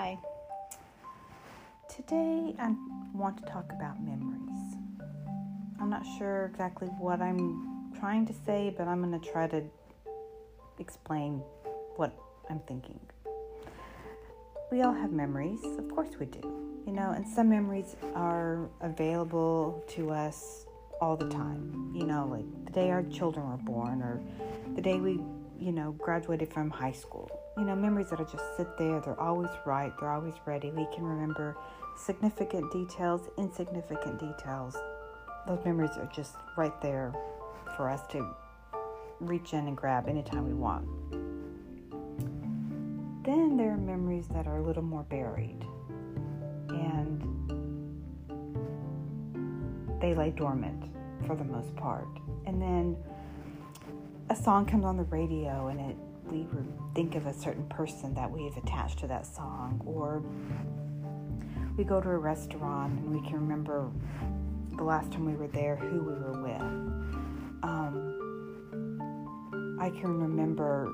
Hi. Today I want to talk about memories. I'm not sure exactly what I'm trying to say, but I'm going to try to explain what I'm thinking. We all have memories, of course we do. You know, and some memories are available to us all the time. You know, like the day our children were born or the day we, you know, graduated from high school you know, memories that'll just sit there. They're always right, they're always ready. We can remember significant details, insignificant details. Those memories are just right there for us to reach in and grab anytime we want. Then there are memories that are a little more buried and they lay dormant for the most part. And then a song comes on the radio and it we think of a certain person that we've attached to that song, or we go to a restaurant and we can remember the last time we were there, who we were with. Um, I can remember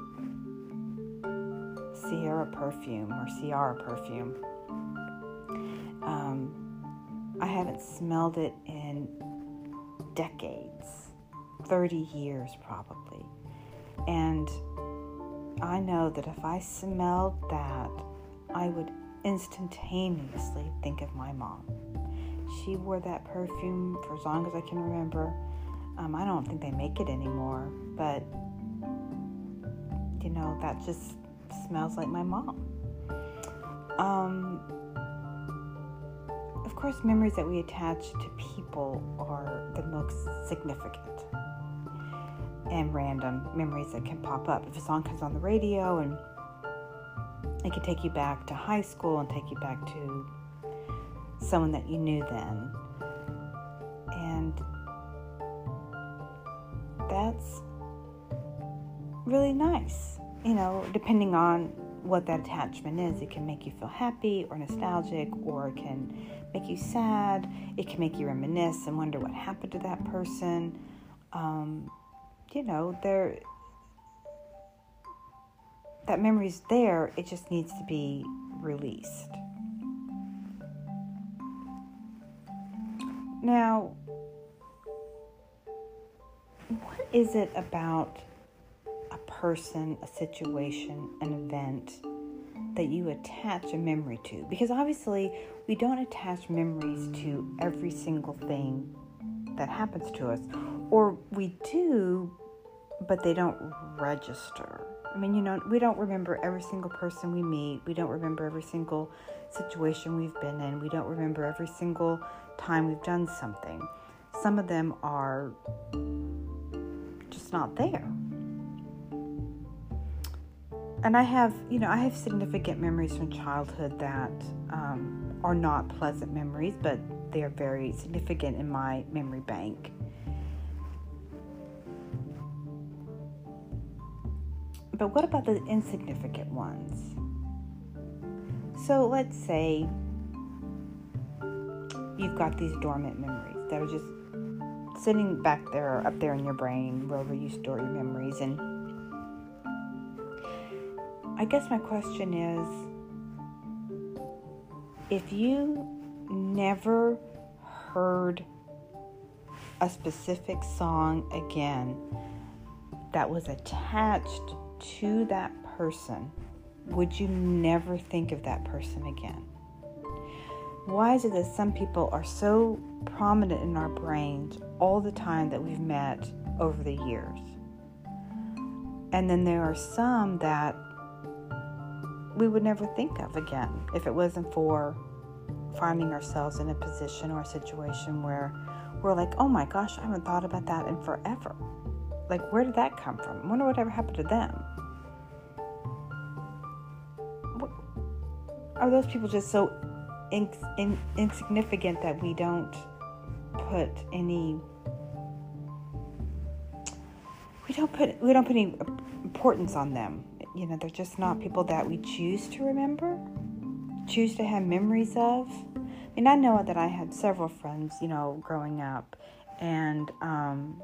Sierra perfume or Ciara perfume. Um, I haven't smelled it in decades, 30 years probably. And I know that if I smelled that, I would instantaneously think of my mom. She wore that perfume for as long as I can remember. Um, I don't think they make it anymore, but you know, that just smells like my mom. Um, of course, memories that we attach to people are the most significant and random memories that can pop up. If a song comes on the radio and it can take you back to high school and take you back to someone that you knew then. And that's really nice. You know, depending on what that attachment is, it can make you feel happy or nostalgic, or it can make you sad. It can make you reminisce and wonder what happened to that person. Um, you know, there that memory's there, it just needs to be released. Now, what is it about a person, a situation, an event that you attach a memory to? Because obviously, we don't attach memories to every single thing that happens to us, or we do, but they don't register. I mean, you know, we don't remember every single person we meet. We don't remember every single situation we've been in. We don't remember every single time we've done something. Some of them are just not there. And I have, you know, I have significant memories from childhood that um, are not pleasant memories, but they are very significant in my memory bank. But what about the insignificant ones? So let's say you've got these dormant memories that are just sitting back there, up there in your brain, wherever you store your memories. And I guess my question is if you never heard a specific song again that was attached to that person, would you never think of that person again? Why is it that some people are so prominent in our brains all the time that we've met over the years? And then there are some that we would never think of again if it wasn't for finding ourselves in a position or a situation where we're like, oh my gosh, I haven't thought about that in forever. Like, where did that come from? I wonder whatever happened to them. What, are those people just so in, in, insignificant that we don't put any we don't put we don't put any importance on them you know they're just not people that we choose to remember choose to have memories of I mean I know that I had several friends you know growing up and um,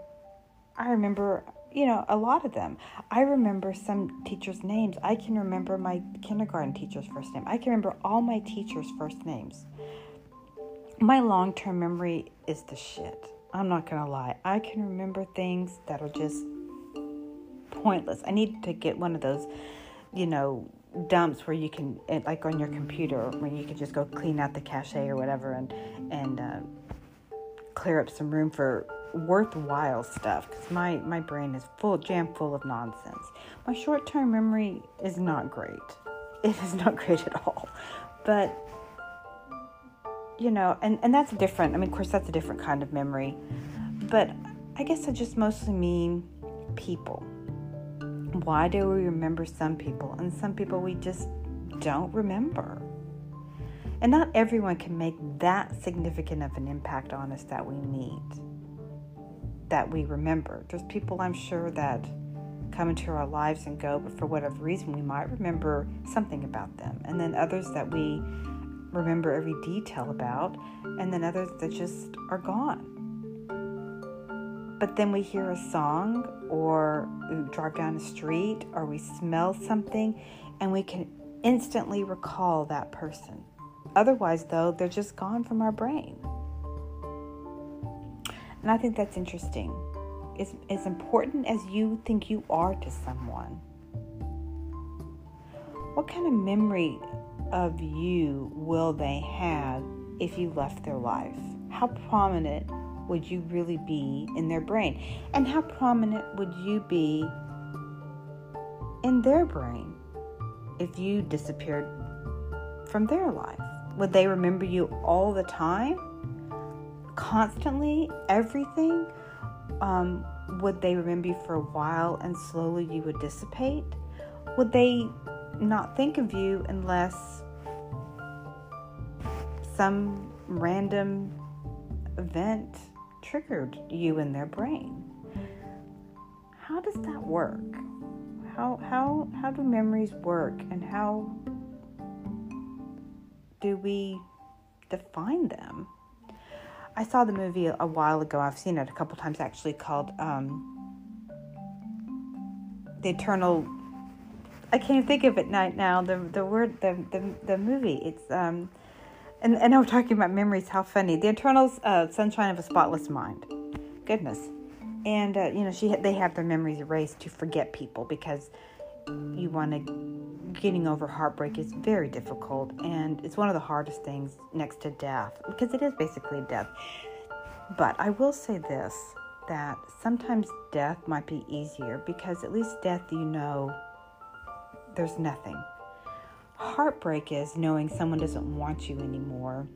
I remember you know, a lot of them. I remember some teachers' names. I can remember my kindergarten teacher's first name. I can remember all my teachers' first names. My long term memory is the shit. I'm not to lie. I can remember things that are just pointless. I need to get one of those, you know, dumps where you can, eh, like on your computer, where you can just go clean out the cache or whatever and, and, uh, clear up some room for worthwhile stuff because my, my brain is full, jam full of nonsense. My short term memory is not great. It is not great at all. But, you know, and, and that's different. I mean, of course, that's a different kind of memory. But I guess I just mostly mean people. Why do we remember some people and some people we just don't remember? And not everyone can make that significant of an impact on us that we need, that we remember. There's people I'm sure that come into our lives and go, but for whatever reason, we might remember something about them. And then others that we remember every detail about, and then others that just are gone. But then we hear a song, or we drive down a street, or we smell something, and we can instantly recall that person. Otherwise, though, they're just gone from our brain. And I think that's interesting. As, as important as you think you are to someone, what kind of memory of you will they have if you left their life? How prominent would you really be in their brain? And how prominent would you be in their brain if you disappeared from their life? Would they remember you all the time? Constantly? Everything? Um, would they remember you for a while and slowly you would dissipate? Would they not think of you unless some random event triggered you in their brain? How does that work? How, how, how do memories work and how do we define them? I saw the movie a while ago. I've seen it a couple times actually, called um, "The Eternal." I can't think of it now. The the word the the, the movie. It's um, and and I'm talking about memories. How funny! The Eternal uh, Sunshine of a Spotless Mind. Goodness, and uh, you know she they have their memories erased to forget people because you want to getting over heartbreak is very difficult and it's one of the hardest things next to death because it is basically death. But i will say this that sometimes death might be easier because at least death you know there's nothing. Heartbreak is knowing someone doesn't want you anymore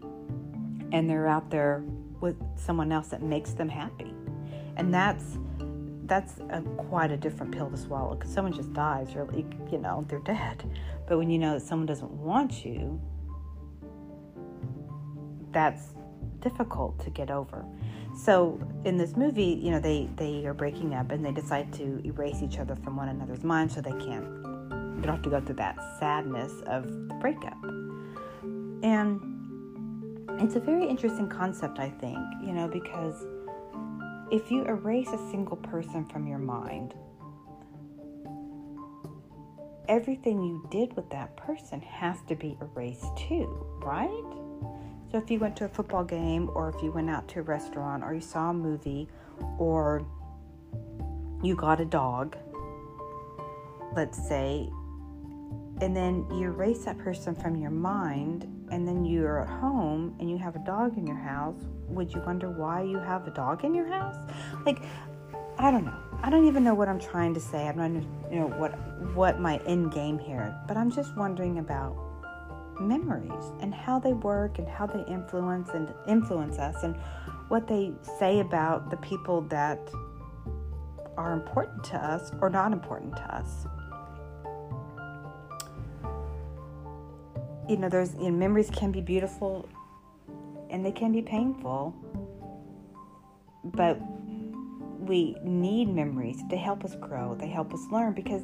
and they're out there with someone else that makes them happy. And that's that's a, quite a different pill to swallow because someone just dies or you know they're dead. But when you know that someone doesn't want you that's difficult to get over. So in this movie you know they they are breaking up and they decide to erase each other from one another's mind so they can't they don't have to go through that sadness of the breakup. And it's a very interesting concept i think you know because if you erase a single person from your mind, everything you did with that person has to be erased too, right? So if you went to a football game, or if you went out to a restaurant, or you saw a movie, or you got a dog, let's say, and then you erase that person from your mind, and then you're at home and you have a dog in your house, would you wonder why you have a dog in your house? Like, I don't know. I don't even know what I'm trying to say. I'm not, you know, what what my end game here. But I'm just wondering about memories and how they work and how they influence and influence us and what they say about the people that are important to us or not important to us. You know, there's you know, memories can be beautiful and they can be painful. But we need memories to help us grow, they help us learn because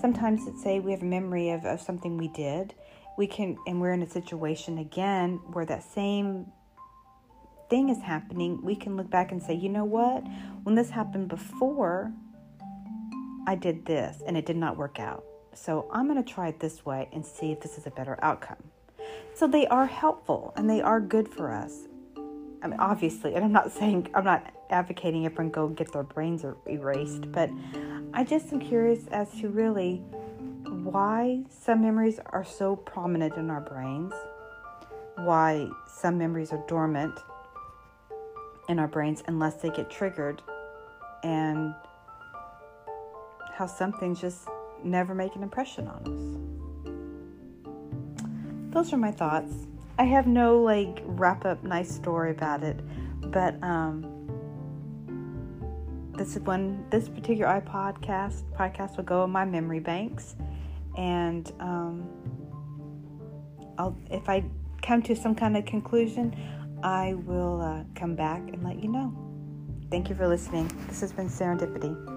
sometimes let's say we have a memory of, of something we did, we can and we're in a situation again where that same thing is happening, we can look back and say, you know what? When this happened before, I did this and it did not work out. So I'm going to try it this way and see if this is a better outcome. So they are helpful and they are good for us. I mean, obviously, and I'm not saying, I'm not advocating everyone go get their brains er, erased, but I just am curious as to really why some memories are so prominent in our brains, why some memories are dormant in our brains unless they get triggered, and how some things just never make an impression on us. Those are my thoughts. I have no like wrap up nice story about it, but um, this is one this particular iPod cast podcast will go in my memory banks, and um, I'll if I come to some kind of conclusion, I will uh, come back and let you know. Thank you for listening. This has been Serendipity.